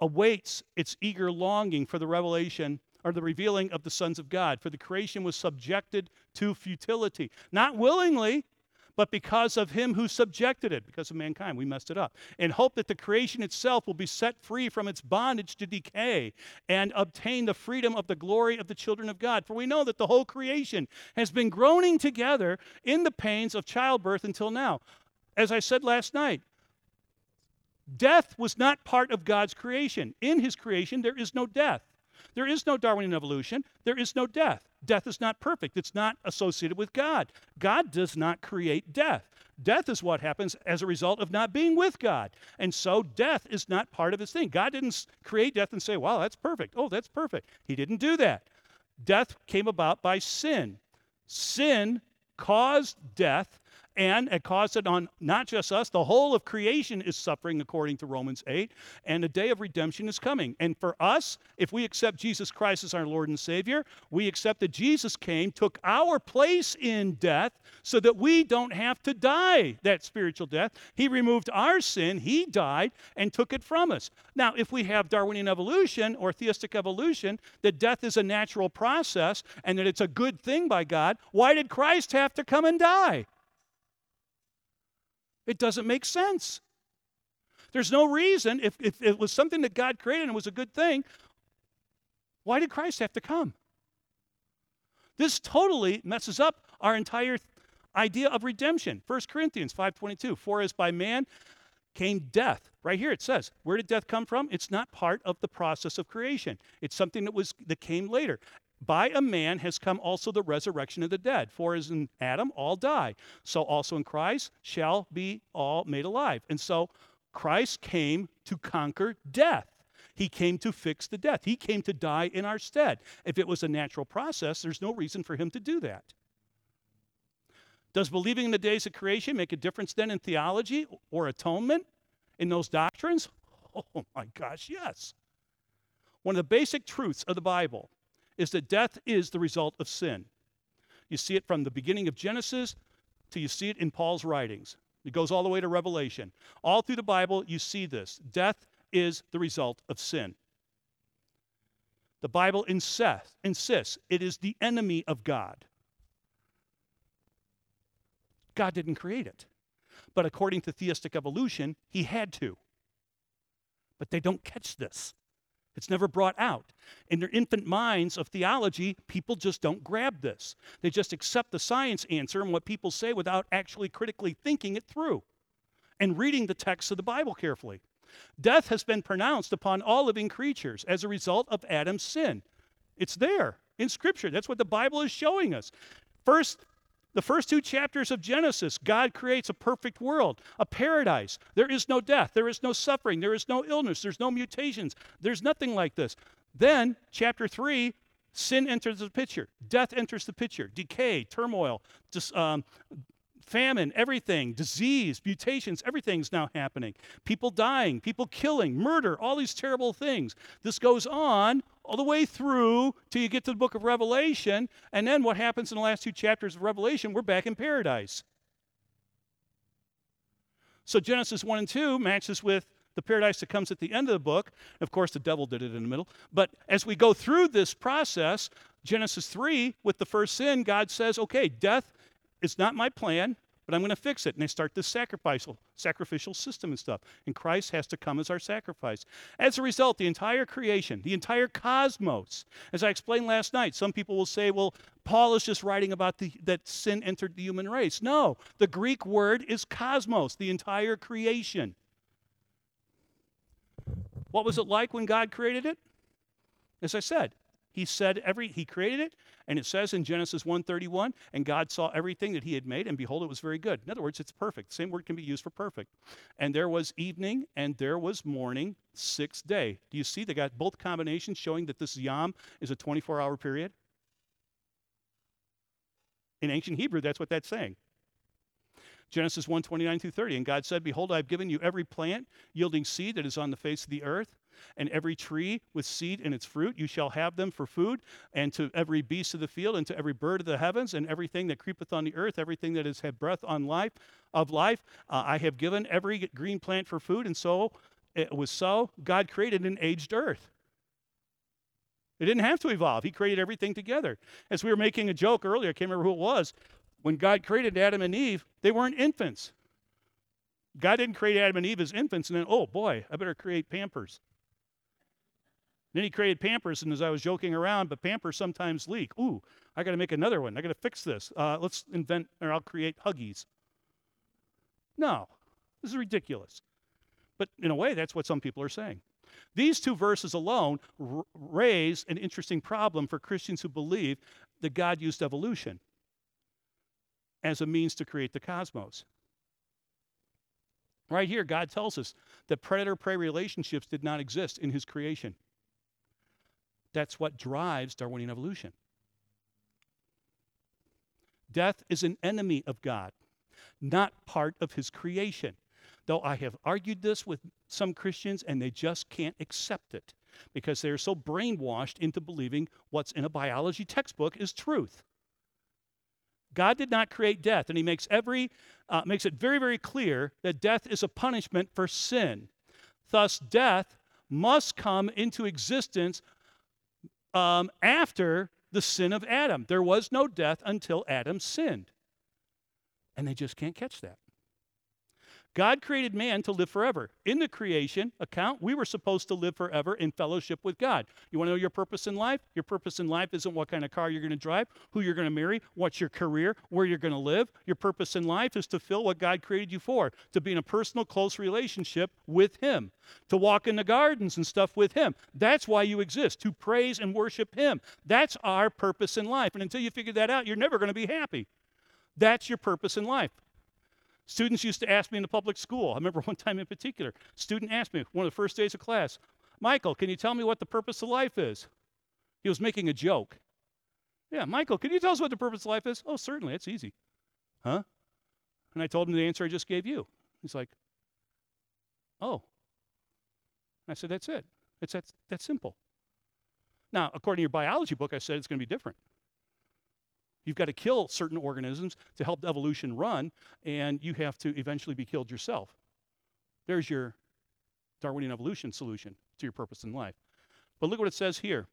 awaits its eager longing for the revelation or the revealing of the sons of God. For the creation was subjected to futility, not willingly, but because of him who subjected it, because of mankind, we messed it up, in hope that the creation itself will be set free from its bondage to decay and obtain the freedom of the glory of the children of God. For we know that the whole creation has been groaning together in the pains of childbirth until now. As I said last night, death was not part of God's creation. In his creation, there is no death. There is no Darwinian evolution. There is no death. Death is not perfect, it's not associated with God. God does not create death. Death is what happens as a result of not being with God. And so death is not part of his thing. God didn't create death and say, wow, that's perfect. Oh, that's perfect. He didn't do that. Death came about by sin. Sin caused death and it caused it on not just us, the whole of creation is suffering according to Romans 8, and the day of redemption is coming. And for us, if we accept Jesus Christ as our Lord and Savior, we accept that Jesus came, took our place in death so that we don't have to die that spiritual death. He removed our sin, He died, and took it from us. Now, if we have Darwinian evolution or theistic evolution, that death is a natural process and that it's a good thing by God, why did Christ have to come and die? It doesn't make sense. There's no reason, if, if it was something that God created and it was a good thing, why did Christ have to come? This totally messes up our entire idea of redemption. 1 Corinthians 5:22, for as by man came death. Right here it says, where did death come from? It's not part of the process of creation. It's something that was that came later. By a man has come also the resurrection of the dead. For as in Adam all die, so also in Christ shall be all made alive. And so Christ came to conquer death. He came to fix the death. He came to die in our stead. If it was a natural process, there's no reason for him to do that. Does believing in the days of creation make a difference then in theology or atonement in those doctrines? Oh my gosh, yes. One of the basic truths of the Bible is that death is the result of sin. You see it from the beginning of Genesis till you see it in Paul's writings. It goes all the way to Revelation. All through the Bible, you see this. Death is the result of sin. The Bible insists, insists it is the enemy of God. God didn't create it. But according to theistic evolution, he had to. But they don't catch this. It's never brought out. In their infant minds of theology, people just don't grab this. They just accept the science answer and what people say without actually critically thinking it through and reading the text of the Bible carefully. Death has been pronounced upon all living creatures as a result of Adam's sin. It's there in Scripture. That's what the Bible is showing us. First, the first two chapters of Genesis, God creates a perfect world, a paradise. There is no death, there is no suffering, there is no illness, there's no mutations, there's nothing like this. Then, chapter 3, sin enters the picture, death enters the picture, decay, turmoil, just, um, famine, everything, disease, mutations, everything's now happening. People dying, people killing, murder, all these terrible things. This goes on all the way through till you get to the book of Revelation. And then what happens in the last two chapters of Revelation? We're back in paradise. So Genesis 1 and 2 matches with the paradise that comes at the end of the book. Of course, the devil did it in the middle. But as we go through this process, Genesis 3, with the first sin, God says, okay, death is not my plan but I'm going to fix it. And they start this sacrificial, sacrificial system and stuff. And Christ has to come as our sacrifice. As a result, the entire creation, the entire cosmos, as I explained last night, some people will say, well, Paul is just writing about the, that sin entered the human race. No, the Greek word is cosmos, the entire creation. What was it like when God created it? As I said, he said every he created it, and it says in Genesis 1:31, and God saw everything that he had made, and behold, it was very good. In other words, it's perfect. Same word can be used for perfect. And there was evening, and there was morning, sixth day. Do you see they got both combinations showing that this yom is a 24-hour period? In ancient Hebrew, that's what that's saying. Genesis 1 29 through 30. And God said, Behold, I have given you every plant yielding seed that is on the face of the earth, and every tree with seed in its fruit. You shall have them for food, and to every beast of the field, and to every bird of the heavens, and everything that creepeth on the earth, everything that has had breath on life of life. Uh, I have given every green plant for food, and so it was so. God created an aged earth. It didn't have to evolve. He created everything together. As we were making a joke earlier, I can't remember who it was when God created Adam and Eve, they weren't infants. God didn't create Adam and Eve as infants and then, oh boy, I better create Pampers. Then he created Pampers, and as I was joking around, but Pampers sometimes leak. Ooh, I got to make another one. I got to fix this. Uh, let's invent, or I'll create Huggies. No, this is ridiculous. But in a way, that's what some people are saying. These two verses alone r- raise an interesting problem for Christians who believe that God used evolution as a means to create the cosmos. Right here, God tells us that predator prey relationships did not exist in his creation. That's what drives Darwinian evolution. Death is an enemy of God, not part of his creation. Though I have argued this with some Christians and they just can't accept it because they're so brainwashed into believing what's in a biology textbook is truth. God did not create death, and he makes every uh, makes it very, very clear that death is a punishment for sin. Thus, death must come into existence um, after the sin of Adam. There was no death until Adam sinned, and they just can't catch that. God created man to live forever. In the creation account, we were supposed to live forever in fellowship with God. You want to know your purpose in life? Your purpose in life isn't what kind of car you're going to drive, who you're going to marry, what's your career, where you're going to live. Your purpose in life is to fill what God created you for, to be in a personal, close relationship with Him, to walk in the gardens and stuff with Him. That's why you exist, to praise and worship Him. That's our purpose in life. And until you figure that out, you're never going to be happy. That's your purpose in life. Students used to ask me in the public school. I remember one time in particular, student asked me one of the first days of class, Michael, can you tell me what the purpose of life is? He was making a joke. Yeah, Michael, can you tell us what the purpose of life is? Oh, certainly, it's easy. Huh? And I told him the answer I just gave you. He's like, Oh. And I said, That's it. It's that, that simple. Now, according to your biology book, I said it's going to be different. You've got to kill certain organisms to help evolution run, and you have to eventually be killed yourself. There's your Darwinian evolution solution to your purpose in life. But look what it says here.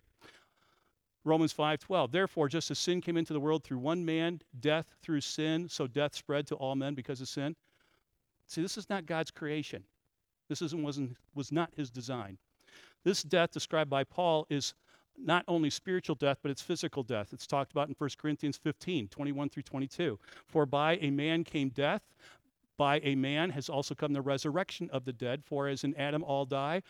Romans 5:12. Therefore, just as sin came into the world through one man, death through sin, so death spread to all men because of sin. See, this is not God's creation. This isn't, wasn't, was not his design. This death described by Paul is not only spiritual death, but it's physical death. It's talked about in 1 Corinthians 15, 21 through 22. For by a man came death, by a man has also come the resurrection of the dead. For as in Adam all die,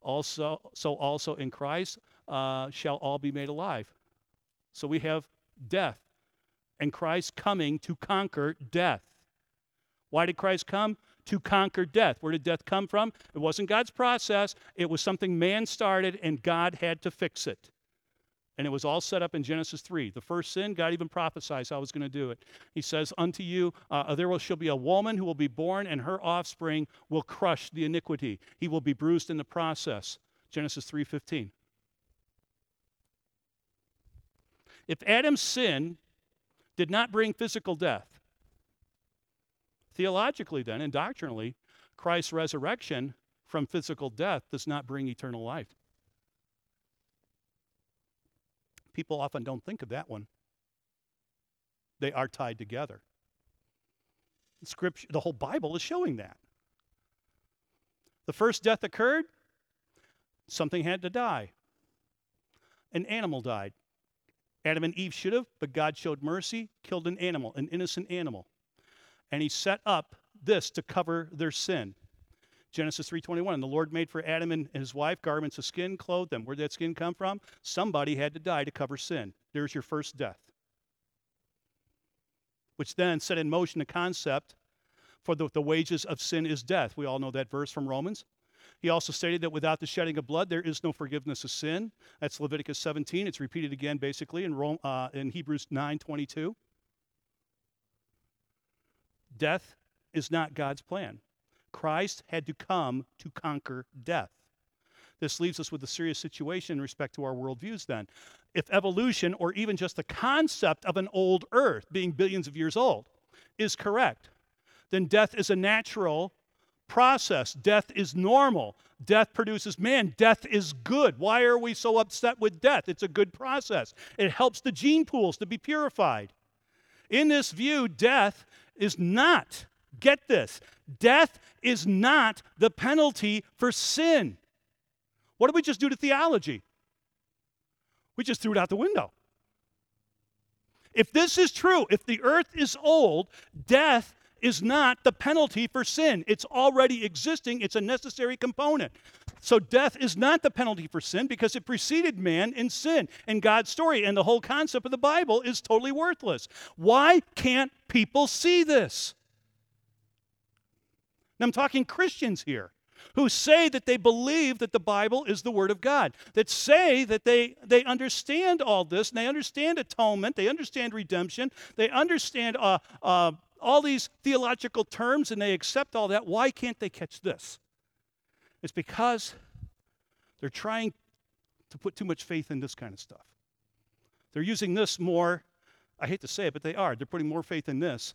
also so also in Christ uh, shall all be made alive. So we have death, and Christ coming to conquer death. Why did Christ come? To conquer death. Where did death come from? It wasn't God's process, it was something man started, and God had to fix it. And it was all set up in Genesis 3. The first sin, God even prophesies how He's going to do it. He says, Unto you, uh, there will, shall be a woman who will be born, and her offspring will crush the iniquity. He will be bruised in the process. Genesis 3.15. If Adam's sin did not bring physical death, theologically then and doctrinally, Christ's resurrection from physical death does not bring eternal life. People often don't think of that one. They are tied together. Scripture, the whole Bible is showing that. The first death occurred, something had to die. An animal died. Adam and Eve should have, but God showed mercy, killed an animal, an innocent animal. And he set up this to cover their sin. Genesis 3:21. And the Lord made for Adam and his wife garments of skin, clothed them. Where did that skin come from? Somebody had to die to cover sin. There's your first death. Which then set in motion the concept for the, the wages of sin is death. We all know that verse from Romans. He also stated that without the shedding of blood, there is no forgiveness of sin. That's Leviticus 17. It's repeated again, basically, in, Rome, uh, in Hebrews 9:22. Death is not God's plan. Christ had to come to conquer death. This leaves us with a serious situation in respect to our worldviews then. If evolution, or even just the concept of an old earth being billions of years old, is correct, then death is a natural process. Death is normal. Death produces man. Death is good. Why are we so upset with death? It's a good process. It helps the gene pools to be purified. In this view, death is not Get this death is not the penalty for sin. What did we just do to theology? We just threw it out the window. If this is true, if the earth is old, death is not the penalty for sin. It's already existing, it's a necessary component. So, death is not the penalty for sin because it preceded man in sin and God's story. And the whole concept of the Bible is totally worthless. Why can't people see this? And I'm talking Christians here who say that they believe that the Bible is the Word of God, that say that they, they understand all this, and they understand atonement, they understand redemption, they understand uh, uh, all these theological terms, and they accept all that. Why can't they catch this? It's because they're trying to put too much faith in this kind of stuff. They're using this more, I hate to say it, but they are. They're putting more faith in this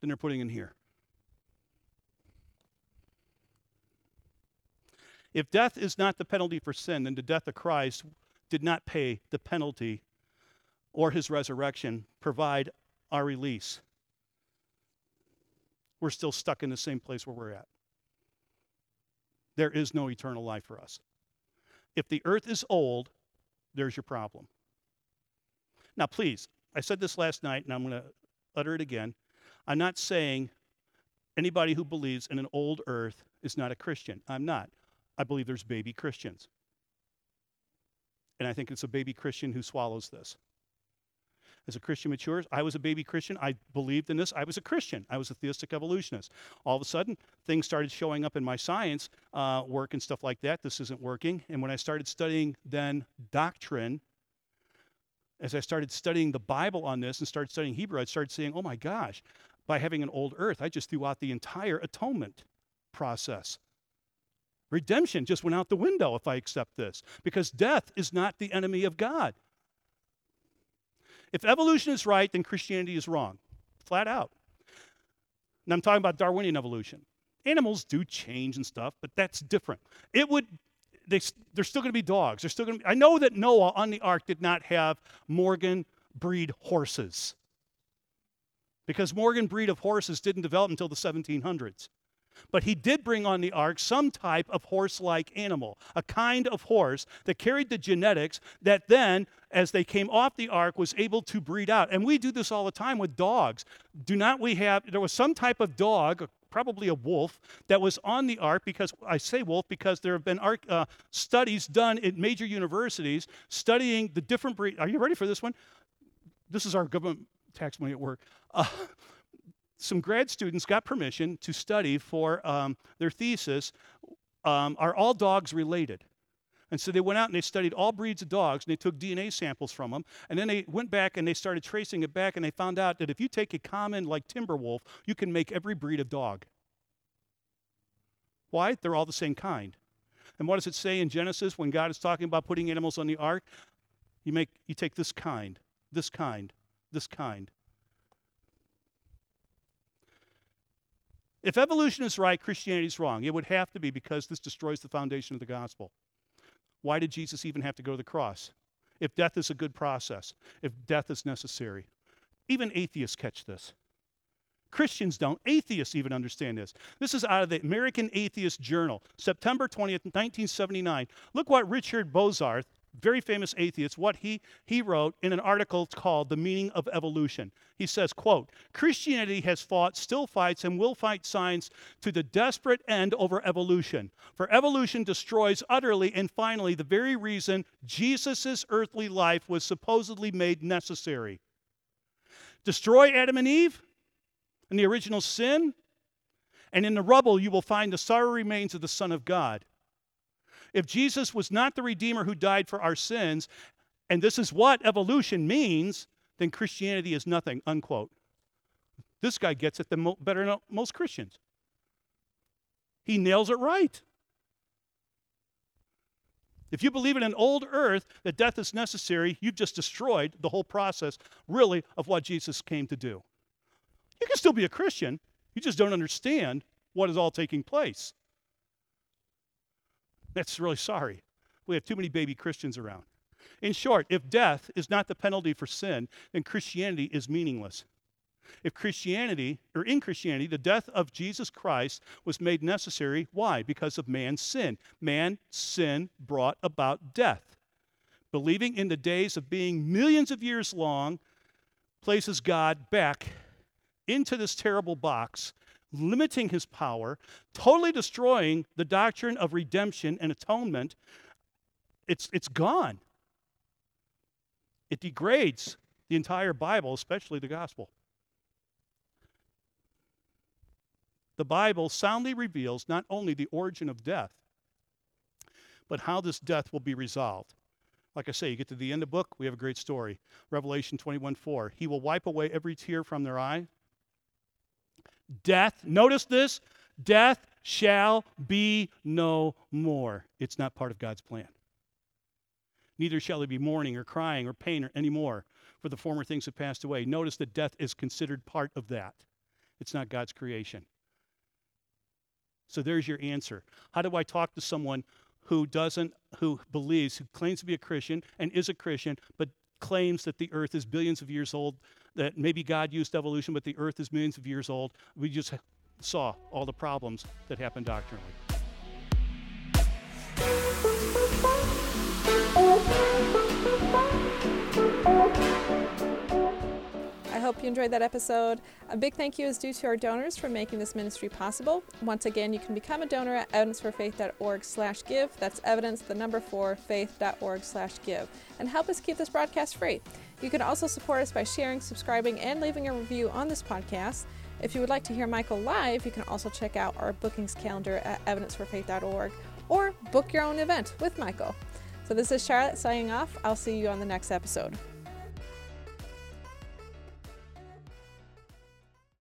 than they're putting in here. If death is not the penalty for sin, then the death of Christ did not pay the penalty or his resurrection provide our release. We're still stuck in the same place where we're at. There is no eternal life for us. If the earth is old, there's your problem. Now, please, I said this last night and I'm going to utter it again. I'm not saying anybody who believes in an old earth is not a Christian. I'm not. I believe there's baby Christians. And I think it's a baby Christian who swallows this. As a Christian matures, I was a baby Christian. I believed in this. I was a Christian. I was a theistic evolutionist. All of a sudden, things started showing up in my science uh, work and stuff like that. This isn't working. And when I started studying then doctrine, as I started studying the Bible on this and started studying Hebrew, I started saying, oh my gosh, by having an old earth, I just threw out the entire atonement process. Redemption just went out the window if I accept this, because death is not the enemy of God. If evolution is right, then Christianity is wrong, flat out. And I'm talking about Darwinian evolution. Animals do change and stuff, but that's different. It would they, they're still going to be dogs. They're still going to. I know that Noah on the ark did not have Morgan breed horses because Morgan breed of horses didn't develop until the 1700s. But he did bring on the ark some type of horse like animal, a kind of horse that carried the genetics that then, as they came off the ark, was able to breed out. And we do this all the time with dogs. Do not we have, there was some type of dog, probably a wolf, that was on the ark because, I say wolf because there have been ark, uh, studies done at major universities studying the different breeds. Are you ready for this one? This is our government tax money at work. Uh, some grad students got permission to study for um, their thesis um, are all dogs related? And so they went out and they studied all breeds of dogs and they took DNA samples from them. And then they went back and they started tracing it back and they found out that if you take a common like timber wolf, you can make every breed of dog. Why? They're all the same kind. And what does it say in Genesis when God is talking about putting animals on the ark? You make you take this kind, this kind, this kind. If evolution is right, Christianity is wrong. It would have to be because this destroys the foundation of the gospel. Why did Jesus even have to go to the cross? If death is a good process, if death is necessary. Even atheists catch this. Christians don't. Atheists even understand this. This is out of the American Atheist Journal, September 20th, 1979. Look what Richard Bozarth very famous atheist, what he, he wrote in an article called The Meaning of Evolution. He says, quote, Christianity has fought, still fights, and will fight science to the desperate end over evolution. For evolution destroys utterly and finally the very reason Jesus' earthly life was supposedly made necessary. Destroy Adam and Eve and the original sin, and in the rubble you will find the sorry remains of the Son of God. If Jesus was not the Redeemer who died for our sins, and this is what evolution means, then Christianity is nothing, unquote. This guy gets it better than most Christians. He nails it right. If you believe in an old earth that death is necessary, you've just destroyed the whole process, really, of what Jesus came to do. You can still be a Christian, you just don't understand what is all taking place. That's really sorry. We have too many baby Christians around. In short, if death is not the penalty for sin, then Christianity is meaningless. If Christianity, or in Christianity, the death of Jesus Christ was made necessary, why? Because of man's sin. Man's sin brought about death. Believing in the days of being millions of years long places God back into this terrible box, limiting his power, totally destroying the doctrine of redemption and atonement, it's, it's gone. It degrades the entire Bible, especially the gospel. The Bible soundly reveals not only the origin of death, but how this death will be resolved. Like I say, you get to the end of the book, we have a great story. Revelation 21 4. He will wipe away every tear from their eye. Death, notice this death shall be no more. It's not part of God's plan. Neither shall there be mourning or crying or pain or any more, for the former things have passed away. Notice that death is considered part of that. It's not God's creation. So there's your answer. How do I talk to someone who doesn't, who believes, who claims to be a Christian and is a Christian, but claims that the earth is billions of years old, that maybe God used evolution, but the earth is millions of years old? We just saw all the problems that happened doctrinally. I hope you enjoyed that episode. A big thank you is due to our donors for making this ministry possible. Once again, you can become a donor at evidenceforfaith.org slash give. That's evidence, the number four, faith.org slash give. And help us keep this broadcast free. You can also support us by sharing, subscribing, and leaving a review on this podcast. If you would like to hear Michael live, you can also check out our bookings calendar at evidenceforfaith.org or book your own event with Michael. So this is Charlotte signing off. I'll see you on the next episode.